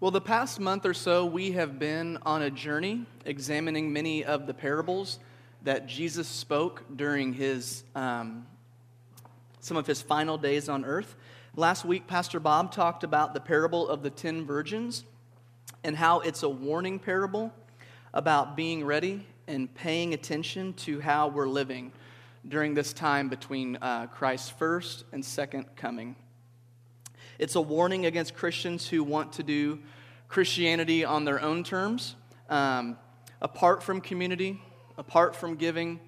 Well, the past month or so, we have been on a journey examining many of the parables that Jesus spoke during his um, some of his final days on earth. Last week, Pastor Bob talked about the parable of the ten virgins and how it's a warning parable about being ready and paying attention to how we're living during this time between uh, Christ's first and second coming. It's a warning against Christians who want to do Christianity on their own terms, um, apart from community, apart from giving,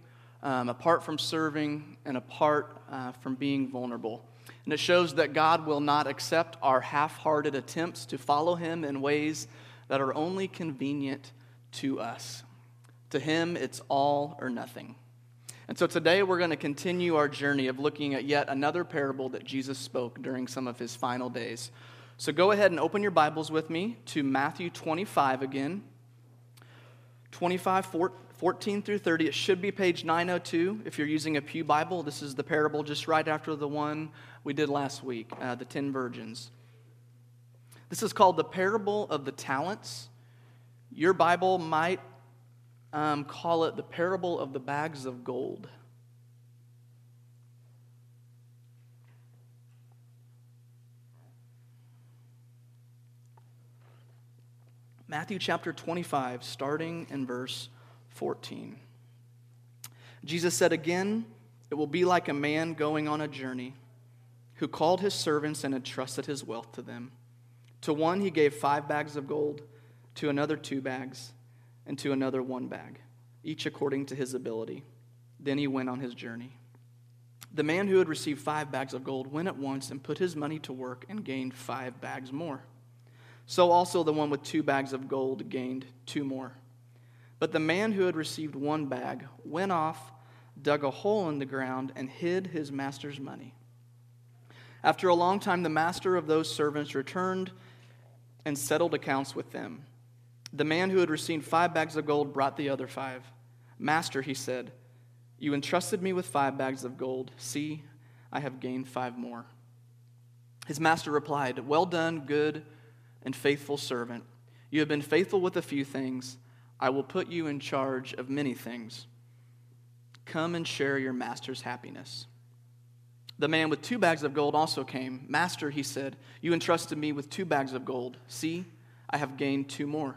um, apart from serving, and apart uh, from being vulnerable. And it shows that God will not accept our half hearted attempts to follow Him in ways that are only convenient to us. To Him, it's all or nothing. And so today we're going to continue our journey of looking at yet another parable that Jesus spoke during some of his final days. So go ahead and open your Bibles with me to Matthew 25 again. 25, 14 through 30. It should be page 902 if you're using a Pew Bible. This is the parable just right after the one we did last week, uh, the 10 virgins. This is called the parable of the talents. Your Bible might um, call it the parable of the bags of gold. Matthew chapter 25, starting in verse 14. Jesus said again, It will be like a man going on a journey who called his servants and entrusted his wealth to them. To one he gave five bags of gold, to another two bags and to another one bag, each according to his ability. Then he went on his journey. The man who had received five bags of gold went at once and put his money to work and gained five bags more. So also the one with two bags of gold gained two more. But the man who had received one bag went off, dug a hole in the ground, and hid his master's money. After a long time, the master of those servants returned and settled accounts with them. The man who had received five bags of gold brought the other five. Master, he said, You entrusted me with five bags of gold. See, I have gained five more. His master replied, Well done, good and faithful servant. You have been faithful with a few things. I will put you in charge of many things. Come and share your master's happiness. The man with two bags of gold also came. Master, he said, You entrusted me with two bags of gold. See, I have gained two more.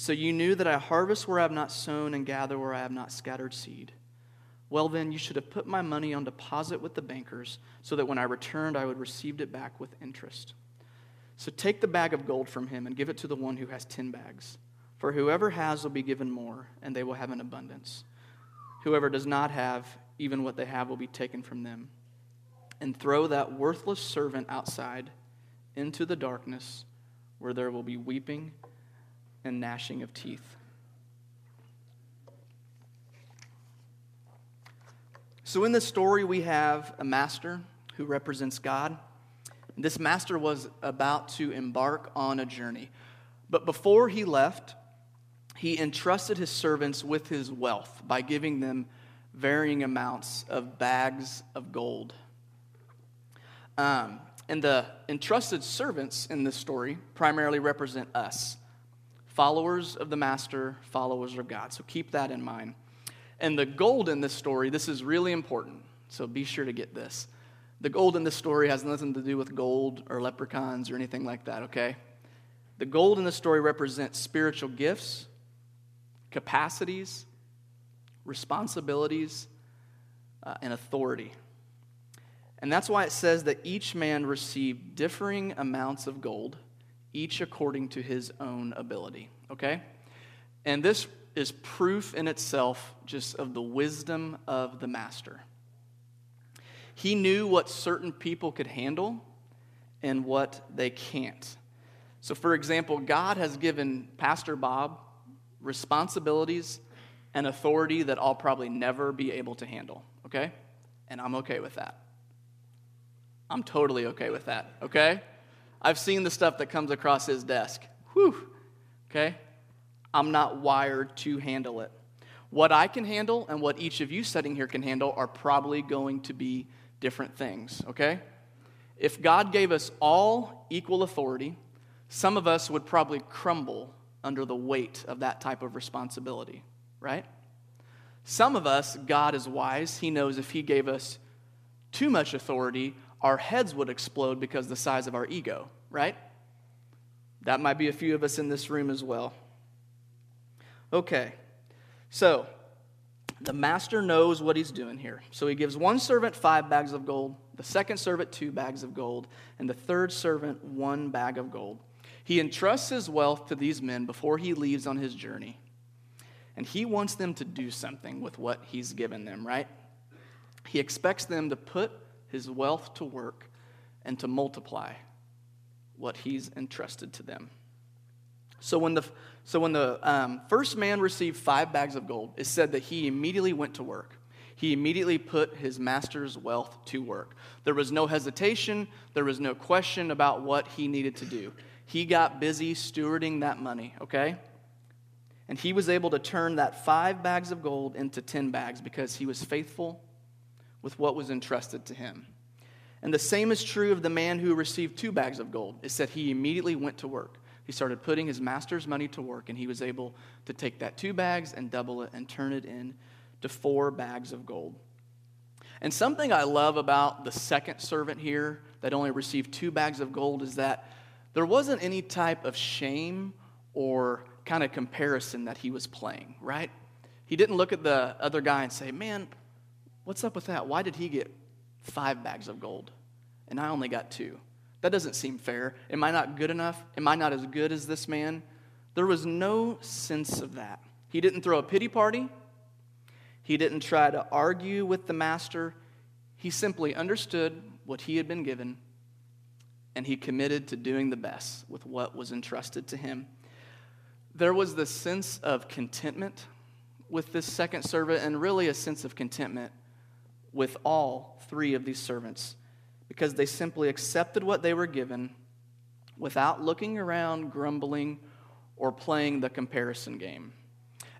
So you knew that I harvest where I have not sown and gather where I have not scattered seed. Well, then, you should have put my money on deposit with the bankers, so that when I returned, I would receive it back with interest. So take the bag of gold from him and give it to the one who has ten bags. For whoever has will be given more, and they will have an abundance. Whoever does not have, even what they have will be taken from them. And throw that worthless servant outside into the darkness, where there will be weeping and gnashing of teeth. So, in this story, we have a master who represents God. This master was about to embark on a journey. But before he left, he entrusted his servants with his wealth by giving them varying amounts of bags of gold. Um, and the entrusted servants in this story primarily represent us followers of the Master, followers of God. So keep that in mind. And the gold in this story, this is really important. So be sure to get this. The gold in this story has nothing to do with gold or leprechauns or anything like that, okay? The gold in this story represents spiritual gifts, capacities, responsibilities, uh, and authority. And that's why it says that each man received differing amounts of gold each according to his own ability. Okay? And this is proof in itself just of the wisdom of the master. He knew what certain people could handle and what they can't. So, for example, God has given Pastor Bob responsibilities and authority that I'll probably never be able to handle, okay? And I'm okay with that. I'm totally okay with that, okay? I've seen the stuff that comes across his desk. Whew, okay? I'm not wired to handle it. What I can handle and what each of you sitting here can handle are probably going to be different things, okay? If God gave us all equal authority, some of us would probably crumble under the weight of that type of responsibility, right? Some of us, God is wise. He knows if He gave us too much authority, our heads would explode because the size of our ego, right? That might be a few of us in this room as well. Okay, so the master knows what he's doing here. So he gives one servant five bags of gold, the second servant two bags of gold, and the third servant one bag of gold. He entrusts his wealth to these men before he leaves on his journey. And he wants them to do something with what he's given them, right? He expects them to put his wealth to work and to multiply what he's entrusted to them. So when the, so when the um, first man received five bags of gold, it said that he immediately went to work. He immediately put his master's wealth to work. There was no hesitation, there was no question about what he needed to do. He got busy stewarding that money, okay? And he was able to turn that five bags of gold into 10 bags because he was faithful with what was entrusted to him. And the same is true of the man who received two bags of gold. It said he immediately went to work. He started putting his master's money to work, and he was able to take that two bags and double it and turn it in to four bags of gold. And something I love about the second servant here that only received two bags of gold is that there wasn't any type of shame or kind of comparison that he was playing, right? He didn't look at the other guy and say, Man, what's up with that? Why did he get five bags of gold and I only got two? That doesn't seem fair. Am I not good enough? Am I not as good as this man? There was no sense of that. He didn't throw a pity party. He didn't try to argue with the master. He simply understood what he had been given and he committed to doing the best with what was entrusted to him. There was this sense of contentment with this second servant, and really a sense of contentment with all three of these servants because they simply accepted what they were given without looking around, grumbling, or playing the comparison game.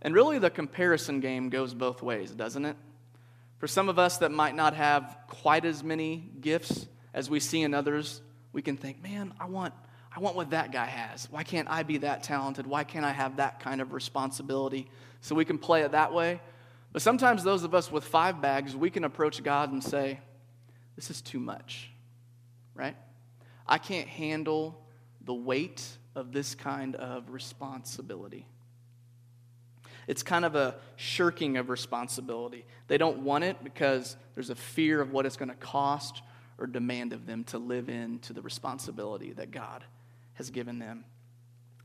And really, the comparison game goes both ways, doesn't it? For some of us that might not have quite as many gifts as we see in others, we can think, man, I want, I want what that guy has. Why can't I be that talented? Why can't I have that kind of responsibility? So we can play it that way. But sometimes those of us with five bags, we can approach God and say, this is too much, right? I can't handle the weight of this kind of responsibility. It's kind of a shirking of responsibility. They don't want it because there's a fear of what it's going to cost or demand of them to live into the responsibility that God has given them.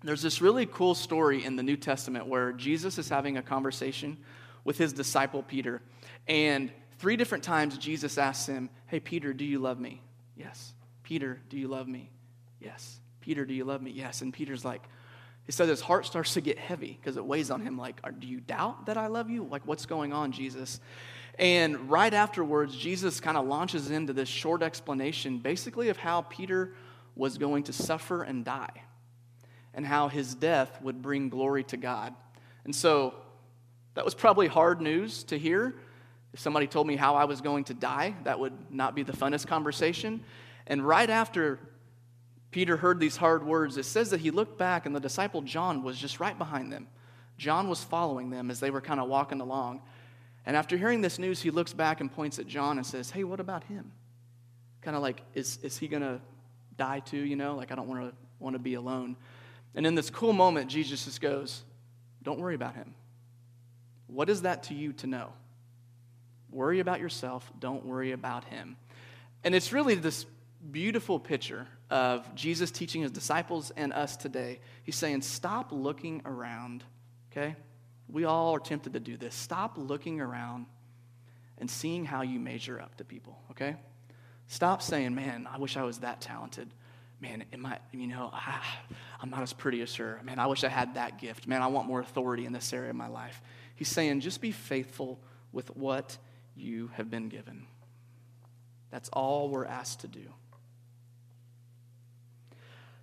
There's this really cool story in the New Testament where Jesus is having a conversation with his disciple Peter. And three different times Jesus asks him, Hey, Peter, do you love me? Yes. Peter, do you love me? Yes. Peter, do you love me? Yes. And Peter's like, he says his heart starts to get heavy because it weighs on him like, Do you doubt that I love you? Like, what's going on, Jesus? And right afterwards, Jesus kind of launches into this short explanation basically of how Peter was going to suffer and die and how his death would bring glory to God. And so that was probably hard news to hear. If somebody told me how I was going to die, that would not be the funnest conversation. And right after Peter heard these hard words, it says that he looked back and the disciple John was just right behind them. John was following them as they were kind of walking along. And after hearing this news, he looks back and points at John and says, Hey, what about him? Kind of like, is, is he going to die too? You know, like, I don't want to want to be alone. And in this cool moment, Jesus just goes, Don't worry about him. What is that to you to know? Worry about yourself, don't worry about him. And it's really this beautiful picture of Jesus teaching his disciples and us today. He's saying, Stop looking around, okay? We all are tempted to do this. Stop looking around and seeing how you measure up to people, okay? Stop saying, man, I wish I was that talented. man, am I, you know, I, I'm not as pretty as her. Man, I wish I had that gift. Man, I want more authority in this area of my life. He's saying, just be faithful with what you have been given. That's all we're asked to do.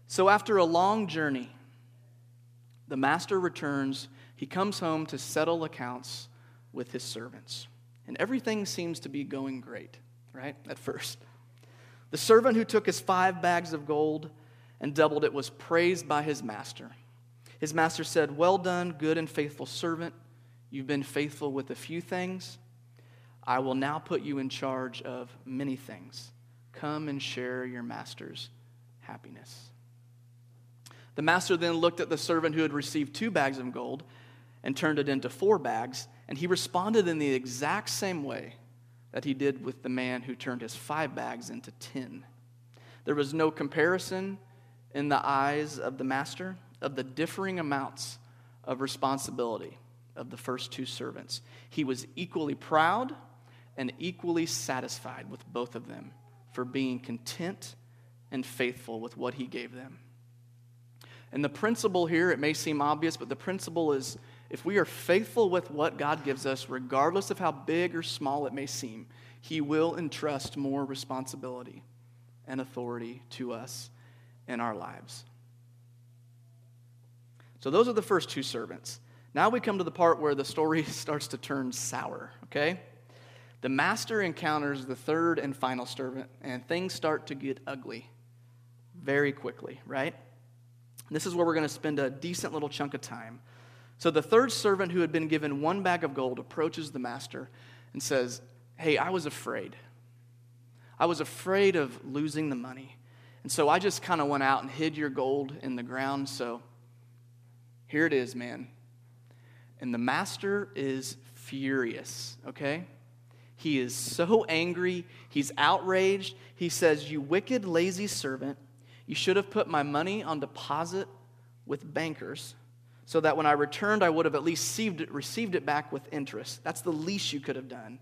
So, after a long journey, the master returns. He comes home to settle accounts with his servants. And everything seems to be going great, right? At first. The servant who took his five bags of gold and doubled it was praised by his master. His master said, Well done, good and faithful servant. You've been faithful with a few things. I will now put you in charge of many things. Come and share your master's happiness. The master then looked at the servant who had received two bags of gold and turned it into four bags, and he responded in the exact same way that he did with the man who turned his five bags into ten. There was no comparison in the eyes of the master of the differing amounts of responsibility of the first two servants. He was equally proud and equally satisfied with both of them for being content and faithful with what he gave them. And the principle here, it may seem obvious, but the principle is if we are faithful with what God gives us, regardless of how big or small it may seem, He will entrust more responsibility and authority to us in our lives. So, those are the first two servants. Now we come to the part where the story starts to turn sour, okay? The master encounters the third and final servant, and things start to get ugly very quickly, right? This is where we're going to spend a decent little chunk of time. So the third servant who had been given one bag of gold approaches the master and says, Hey, I was afraid. I was afraid of losing the money. And so I just kind of went out and hid your gold in the ground. So here it is, man. And the master is furious, okay? He is so angry. He's outraged. He says, You wicked, lazy servant. You should have put my money on deposit with bankers so that when I returned, I would have at least received it, back with interest. That's the least you could have done.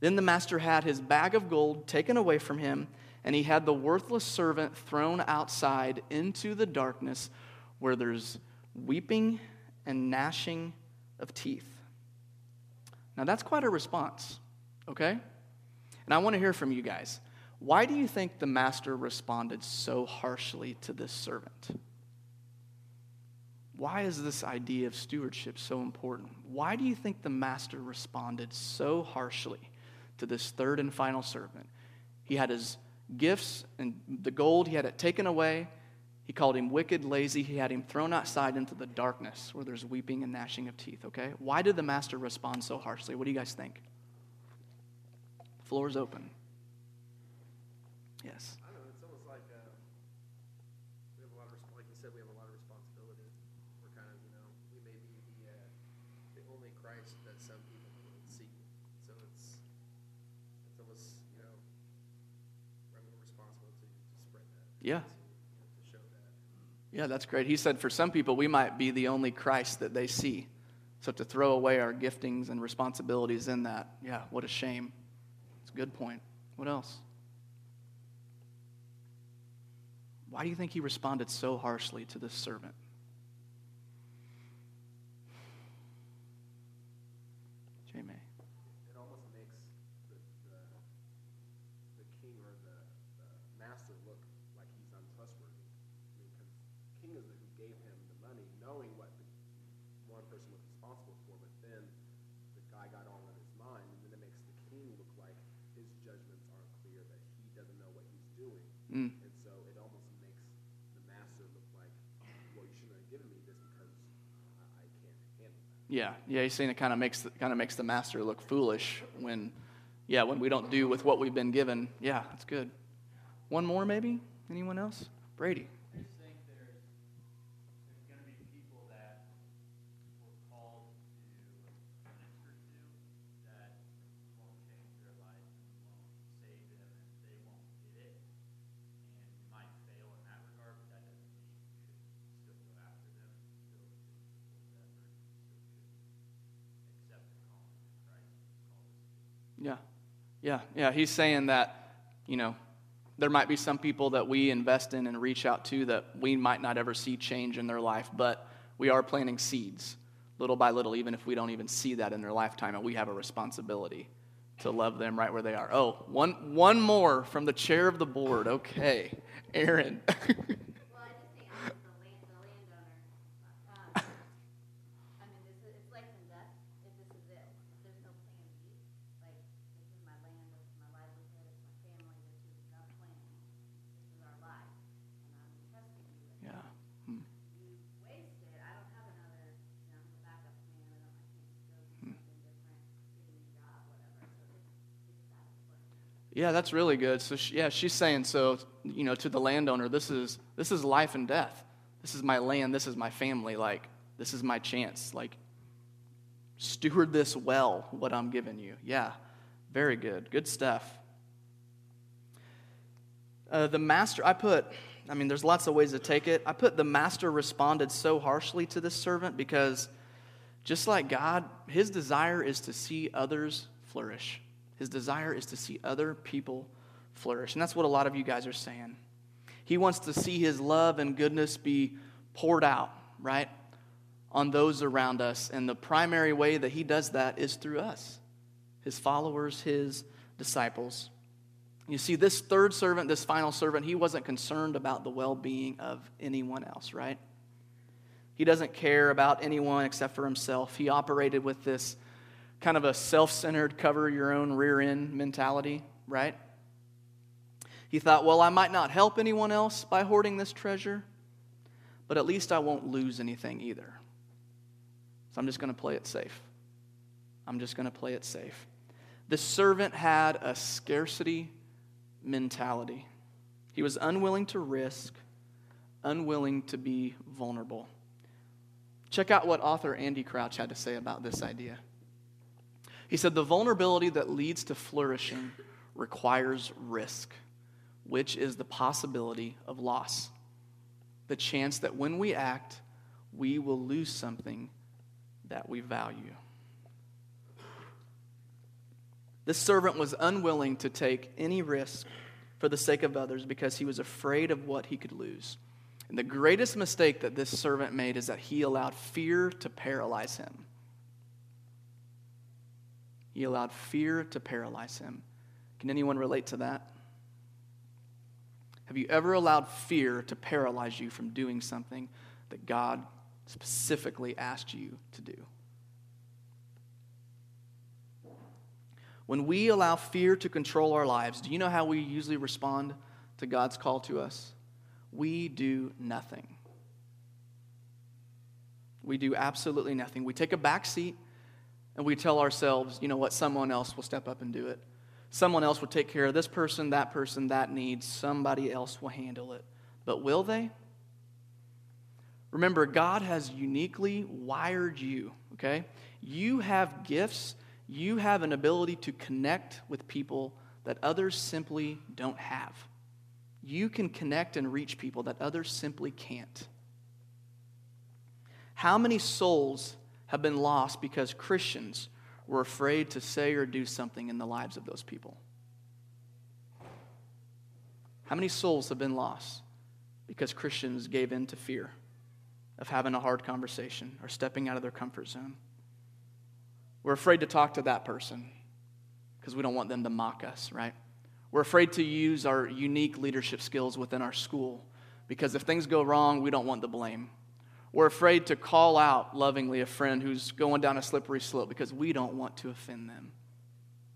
Then the master had his bag of gold taken away from him, and he had the worthless servant thrown outside into the darkness where there's weeping and gnashing of teeth. Now, that's quite a response, okay? And I want to hear from you guys. Why do you think the master responded so harshly to this servant? Why is this idea of stewardship so important? Why do you think the master responded so harshly to this third and final servant? He had his gifts and the gold, he had it taken away. He called him wicked, lazy. He had him thrown outside into the darkness where there's weeping and gnashing of teeth, okay? Why did the master respond so harshly? What do you guys think? The floor is open. Yes. I don't know. It's almost like uh, we have a lot of, like you said, we have a lot of responsibility. We're kind of, you know, we may be the uh, the only Christ that some people can see. So it's it's almost, you know, we're responsible to, to spread that. Yeah. To, you know, to show that. Yeah, that's great. He said for some people, we might be the only Christ that they see. So to throw away our giftings and responsibilities in that, yeah, what a shame. It's a good point. What else? Why do you think he responded so harshly to this servant? Jamie. It almost makes the, the, the king or the, the master look like he's untrustworthy. I mean, because king is the who gave him the money, knowing what the one person was responsible for, but then the guy got all in his mind, and then it makes the king look like his judgments aren't clear, that he doesn't know what he's doing. Mm. And so it almost makes the master look like, well, you shouldn't have given me this because I, I can't handle that. Yeah, yeah, he's saying it kind of makes kind of makes the master look foolish when, yeah, when we don't do with what we've been given. Yeah, that's good. One more, maybe. Anyone else? Brady. I just think there's, there's going to be people that we're called to minister to that won't change their life and won't save them and they won't get it. And we might fail in that regard, but that doesn't mean we should still go after them, still should support that person, still should accept the calling that Christ has called us to. Yeah, yeah, yeah. He's saying that, you know, there might be some people that we invest in and reach out to that we might not ever see change in their life, but we are planting seeds little by little, even if we don't even see that in their lifetime, and we have a responsibility to love them right where they are. Oh, one, one more from the chair of the board. Okay, Aaron. Well, I just think I'm the land, the landowner. Um, I mean, this is, it's life and death, if this is it. There's no plan B. Like, this is my land, this is my livelihood, it's my family, this is God's plan. This is our life, and I'm trusting you. with it. yeah. You waste it, I don't have another, you know, backup plan, I don't, I can't just go do something different, get a new job, whatever. So it's, it's God's plan. Yeah, that's really good. So she, yeah, she's saying so. You know, to the landowner, this is this is life and death. This is my land. This is my family. Like this is my chance. Like steward this well. What I'm giving you. Yeah, very good. Good stuff. Uh, the master, I put. I mean, there's lots of ways to take it. I put the master responded so harshly to this servant because, just like God, his desire is to see others flourish. His desire is to see other people flourish. And that's what a lot of you guys are saying. He wants to see his love and goodness be poured out, right, on those around us. And the primary way that he does that is through us, his followers, his disciples. You see, this third servant, this final servant, he wasn't concerned about the well being of anyone else, right? He doesn't care about anyone except for himself. He operated with this kind of a self centered, cover your own rear end mentality, right? He thought, well, I might not help anyone else by hoarding this treasure, but at least I won't lose anything either. So I'm just going to play it safe. I'm just going to play it safe. The servant had a scarcity mentality. He was unwilling to risk, unwilling to be vulnerable. Check out what author Andy Crouch had to say about this idea. He said, The vulnerability that leads to flourishing requires risk, which is the possibility of loss. The chance that when we act, we will lose something that we value. This servant was unwilling to take any risk for the sake of others because he was afraid of what he could lose. And the greatest mistake that this servant made is that he allowed fear to paralyze him. He allowed fear to paralyze him. Can anyone relate to that? Have you ever allowed fear to paralyze you from doing something that God specifically asked you to do? When we allow fear to control our lives, do you know how we usually respond to God's call to us? We do nothing. We do absolutely nothing. We take a back seat and we tell ourselves, you know what, someone else will step up and do it. Someone else will take care of this person, that person, that needs. Somebody else will handle it. But will they? Remember, God has uniquely wired you, okay? You have gifts, you have an ability to connect with people that others simply don't have. You can connect and reach people that others simply can't. How many souls have been lost because Christians were afraid to say or do something in the lives of those people? How many souls have been lost because Christians gave in to fear of having a hard conversation or stepping out of their comfort zone? We're afraid to talk to that person because we don't want them to mock us, right? We're afraid to use our unique leadership skills within our school because if things go wrong, we don't want the blame. We're afraid to call out lovingly a friend who's going down a slippery slope because we don't want to offend them,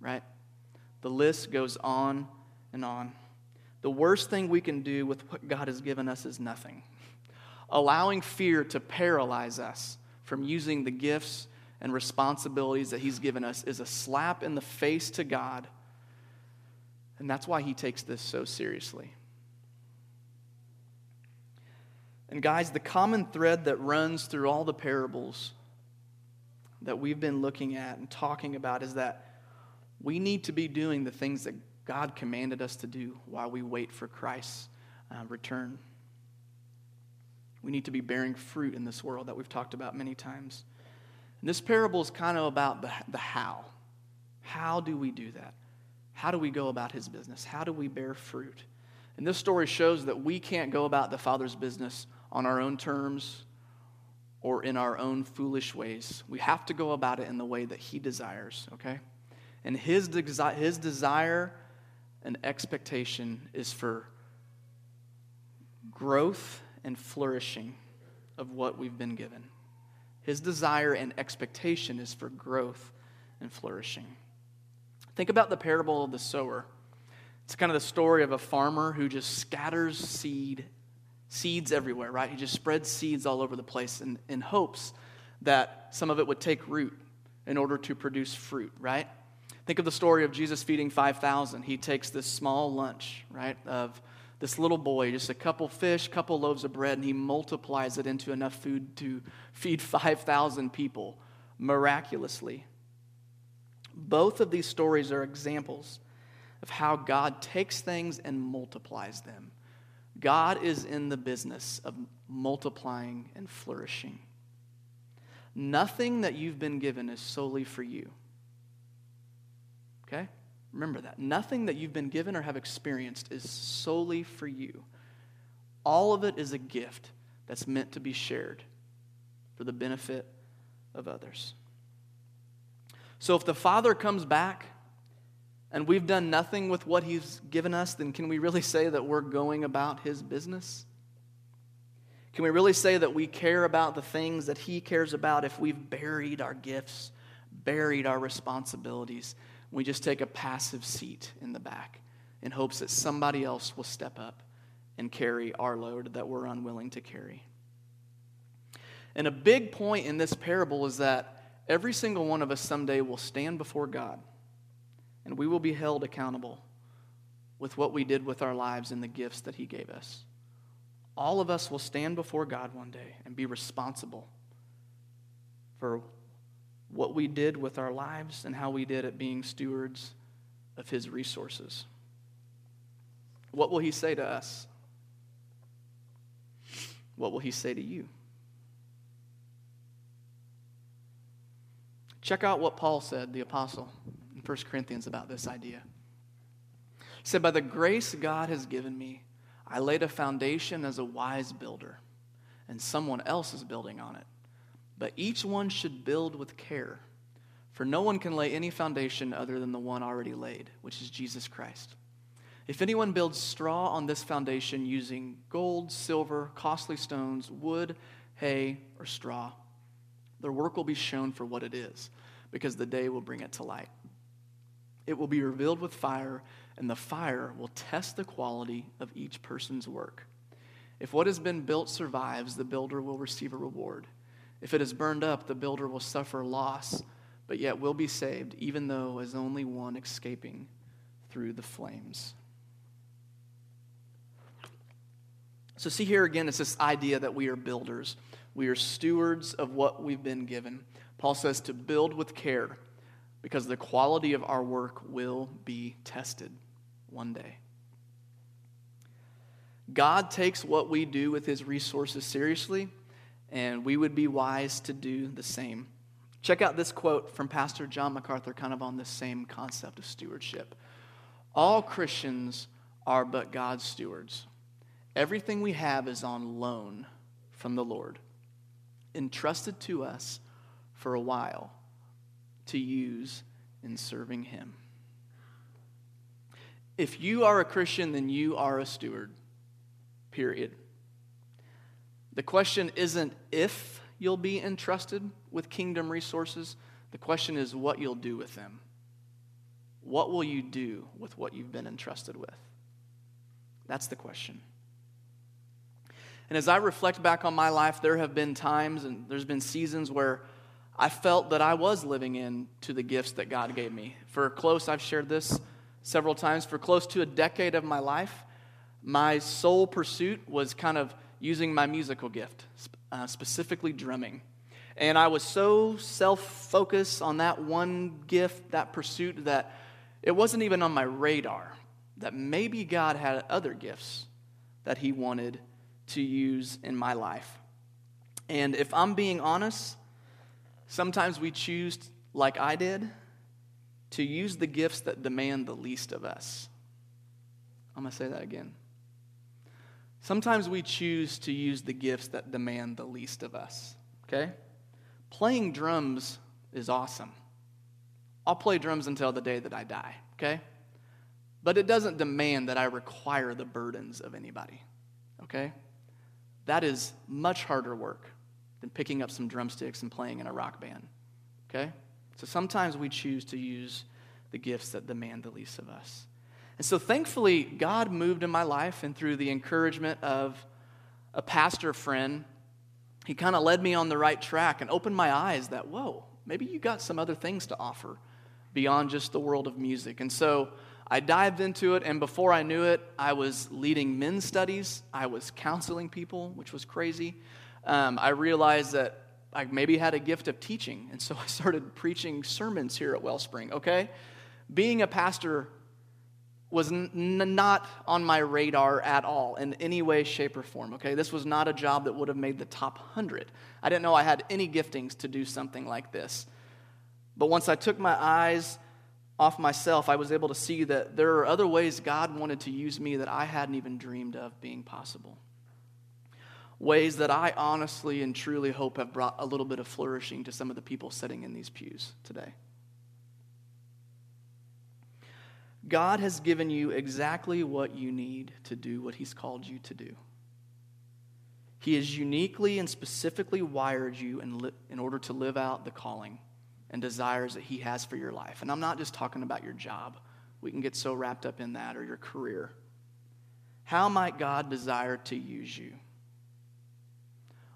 right? The list goes on and on. The worst thing we can do with what God has given us is nothing. Allowing fear to paralyze us from using the gifts and responsibilities that He's given us is a slap in the face to God. And that's why He takes this so seriously. And, guys, the common thread that runs through all the parables that we've been looking at and talking about is that we need to be doing the things that God commanded us to do while we wait for Christ's uh, return. We need to be bearing fruit in this world that we've talked about many times. And this parable is kind of about the, the how. How do we do that? How do we go about his business? How do we bear fruit? And this story shows that we can't go about the Father's business on our own terms or in our own foolish ways. We have to go about it in the way that He desires, okay? And His, desi- his desire and expectation is for growth and flourishing of what we've been given. His desire and expectation is for growth and flourishing. Think about the parable of the sower. It's kind of the story of a farmer who just scatters seed, seeds everywhere, right? He just spreads seeds all over the place in, in hopes that some of it would take root in order to produce fruit, right? Think of the story of Jesus feeding 5,000. He takes this small lunch, right, of this little boy, just a couple fish, couple loaves of bread, and he multiplies it into enough food to feed 5,000 people miraculously. Both of these stories are examples of how God takes things and multiplies them. God is in the business of multiplying and flourishing. Nothing that you've been given is solely for you. Okay? Remember that. Nothing that you've been given or have experienced is solely for you. All of it is a gift that's meant to be shared for the benefit of others. So if the Father comes back and we've done nothing with what He's given us, then can we really say that we're going about His business? Can we really say that we care about the things that He cares about if we've buried our gifts, buried our responsibilities? We just take a passive seat in the back in hopes that somebody else will step up and carry our load that we're unwilling to carry. And a big point in this parable is that every single one of us someday will stand before God and we will be held accountable with what we did with our lives and the gifts that He gave us. All of us will stand before God one day and be responsible for what we did with our lives and how we did at being stewards of His resources. What will He say to us? What will He say to you? Check out what Paul said, the apostle, 1 Corinthians about this idea. He said, By the grace God has given me, I laid a foundation as a wise builder, and someone else is building on it. But each one should build with care, for no one can lay any foundation other than the one already laid, which is Jesus Christ. If anyone builds straw on this foundation using gold, silver, costly stones, wood, hay, or straw, their work will be shown for what it is, because the day will bring it to light. It will be revealed with fire, and the fire will test the quality of each person's work. If what has been built survives, the builder will receive a reward. If it is burned up, the builder will suffer loss, but yet will be saved, even though as only one escaping through the flames. So, see here again, it's this idea that we are builders. We are stewards of what we've been given. Paul says to build with care because the quality of our work will be tested one day. God takes what we do with his resources seriously and we would be wise to do the same. Check out this quote from Pastor John MacArthur, kind of on the same concept of stewardship. All Christians are but God's stewards. Everything we have is on loan from the Lord, entrusted to us for a while to use in serving Him. If you are a Christian, then you are a steward, period. The question isn't if you'll be entrusted with kingdom resources, the question is what you'll do with them. What will you do with what you've been entrusted with? That's the question. And as I reflect back on my life, there have been times and there's been seasons where I felt that I was living in to the gifts that God gave me. For close, I've shared this several times, for close to a decade of my life, my sole pursuit was kind of using my musical gift, uh, specifically drumming. And I was so self focused on that one gift, that pursuit, that it wasn't even on my radar that maybe God had other gifts that He wanted to use in my life. And if I'm being honest, sometimes we choose, like I did, to use the gifts that demand the least of us. I'm going to say that again. Sometimes we choose to use the gifts that demand the least of us, okay? Playing drums is awesome. I'll play drums until the day that I die, okay? But it doesn't demand that I require the burdens of anybody, okay? That is much harder work than picking up some drumsticks and playing in a rock band, okay? So sometimes we choose to use the gifts that demand the least of us. And so thankfully, God moved in my life, and through the encouragement of a pastor friend, he kind of led me on the right track and opened my eyes that, whoa, maybe you got some other things to offer beyond just the world of music. And so I dived into it, and before I knew it, I was leading men's studies. I was counseling people, which was crazy. Um, I realized that I maybe had a gift of teaching, and so I started preaching sermons here at Wellspring, okay? Being a pastor was n- not on my radar at all in any way, shape, or form. Okay, this was not a job that would have made the top 100. I didn't know I had any giftings to do something like this. But once I took my eyes off myself, I was able to see that there are other ways God wanted to use me that I hadn't even dreamed of being possible. Ways that I honestly and truly hope have brought a little bit of flourishing to some of the people sitting in these pews today. God has given you exactly what you need to do what He's called you to do. He has uniquely and specifically wired you in, li- in order to live out the calling and desires that He has for your life. And I'm not just talking about your job, we can get so wrapped up in that, or your career. How might God desire to use you?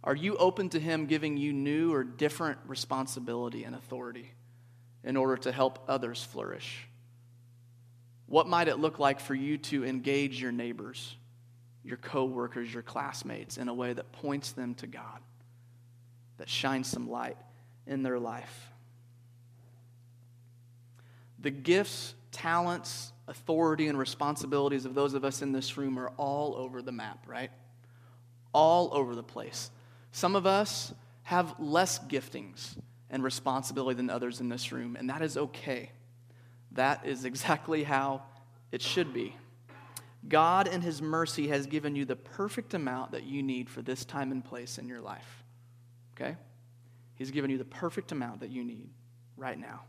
Are you open to Him giving you new or different responsibility and authority in order to help others flourish? What might it look like for you to engage your neighbors, your coworkers, your classmates in a way that points them to God, that shines some light in their life? The gifts, talents, authority, and responsibilities of those of us in this room are all over the map, right? All over the place. Some of us have less giftings and responsibility than others in this room, and that is okay. That is exactly how it should be. God, in His mercy, has given you the perfect amount that you need for this time and place in your life. Okay? He's given you the perfect amount that you need right now.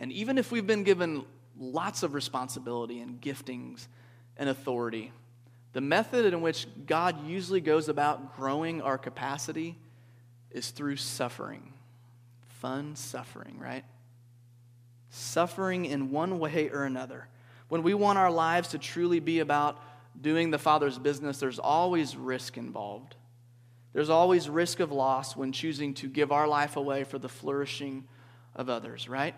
And even if we've been given lots of responsibility and giftings and authority, the method in which God usually goes about growing our capacity is through suffering. Fun suffering, right? suffering in one way or another. When we want our lives to truly be about doing the Father's business, there's always risk involved. There's always risk of loss when choosing to give our life away for the flourishing of others, right?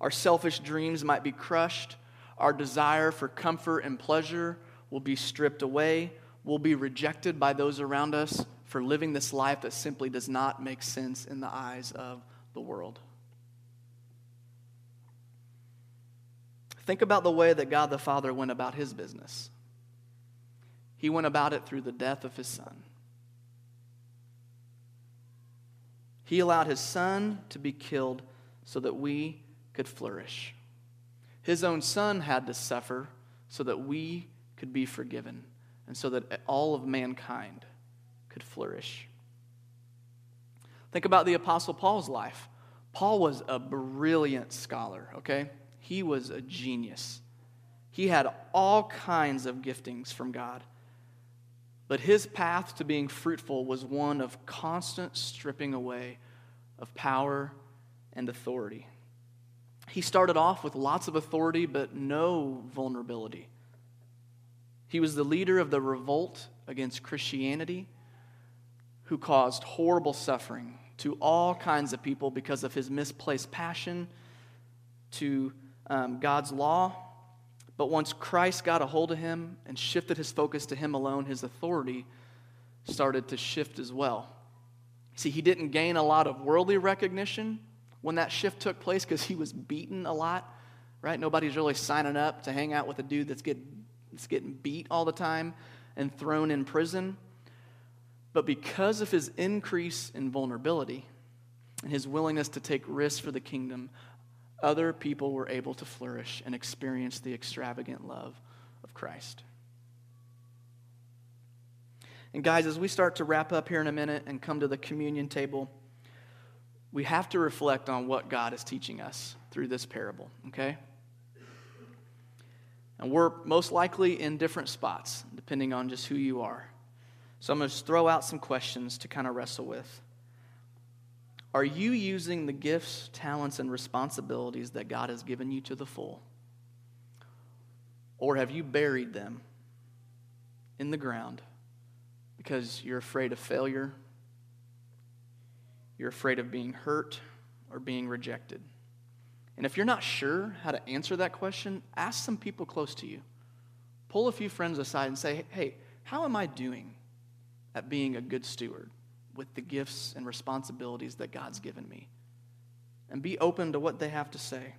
Our selfish dreams might be crushed. Our desire for comfort and pleasure will be stripped away. We'll be rejected by those around us for living this life that simply does not make sense in the eyes of the world. Think about the way that God the Father went about his business. He went about it through the death of his son. He allowed his son to be killed so that we could flourish. His own son had to suffer so that we could be forgiven and so that all of mankind could flourish. Think about the Apostle Paul's life. Paul was a brilliant scholar, okay? He was a genius. He had all kinds of giftings from God. But his path to being fruitful was one of constant stripping away of power and authority. He started off with lots of authority, but no vulnerability. He was the leader of the revolt against Christianity who caused horrible suffering to all kinds of people because of his misplaced passion to um, God's law. But once Christ got a hold of him and shifted his focus to him alone, his authority started to shift as well. See, he didn't gain a lot of worldly recognition when that shift took place because he was beaten a lot, right? Nobody's really signing up to hang out with a dude that's, get, that's getting beat all the time and thrown in prison. But because of his increase in vulnerability and his willingness to take risks for the kingdom, other people were able to flourish and experience the extravagant love of Christ. And guys, as we start to wrap up here in a minute and come to the communion table, we have to reflect on what God is teaching us through this parable, okay? And we're most likely in different spots, depending on just who you are. So I'm going to throw out some questions to kind of wrestle with. Are you using the gifts, talents, and responsibilities that God has given you to the full? Or have you buried them in the ground because you're afraid of failure? You're afraid of being hurt or being rejected? And if you're not sure how to answer that question, ask some people close to you. Pull a few friends aside and say, hey, how am I doing at being a good steward with the gifts and responsibilities that God's given me? And be open to what they have to say.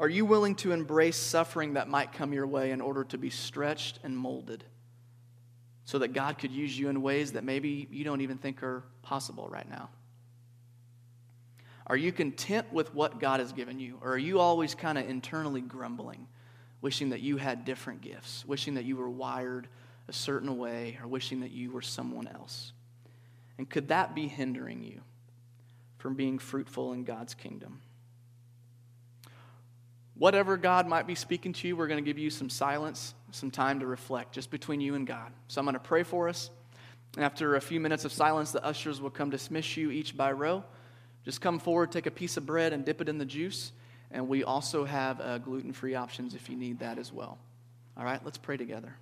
Are you willing to embrace suffering that might come your way in order to be stretched and molded so that God could use you in ways that maybe you don't even think are possible right now? Are you content with what God has given you? Or are you always kind of internally grumbling, wishing that you had different gifts, wishing that you were wired a certain way, or wishing that you were someone else? And could that be hindering you from being fruitful in God's kingdom? Whatever God might be speaking to you, we're going to give you some silence, some time to reflect just between you and God. So I'm going to pray for us. And after a few minutes of silence, the ushers will come dismiss you each by row. Just come forward, take a piece of bread, and dip it in the juice. And we also have uh, gluten free options if you need that as well. All right, let's pray together.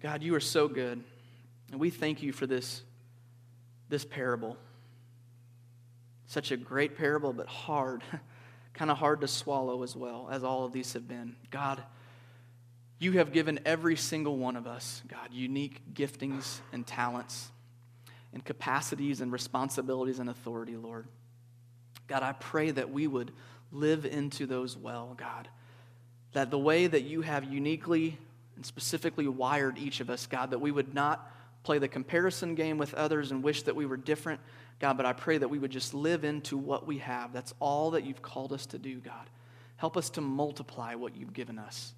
God, you are so good. And we thank you for this, this parable. Such a great parable, but hard, kind of hard to swallow as well, as all of these have been. God, you have given every single one of us, God, unique giftings and talents and capacities and responsibilities and authority, Lord. God, I pray that we would live into those well, God. That the way that you have uniquely and specifically wired each of us, God, that we would not play the comparison game with others and wish that we were different, God, but I pray that we would just live into what we have. That's all that you've called us to do, God. Help us to multiply what you've given us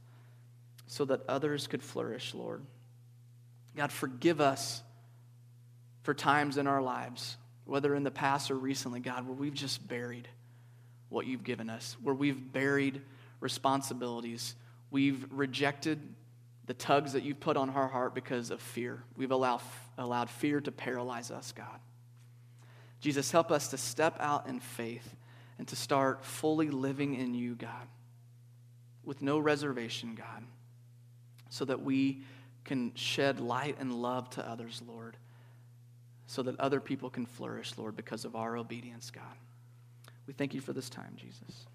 so that others could flourish, Lord. God, forgive us for times in our lives, whether in the past or recently, God, where we've just buried what you've given us, where we've buried responsibilities. We've rejected the tugs that you've put on our heart because of fear. We've allowed, allowed fear to paralyze us, God. Jesus, help us to step out in faith and to start fully living in you, God, with no reservation, God, so that we can shed light and love to others, Lord so that other people can flourish, Lord, because of our obedience, God. We thank you for this time, Jesus.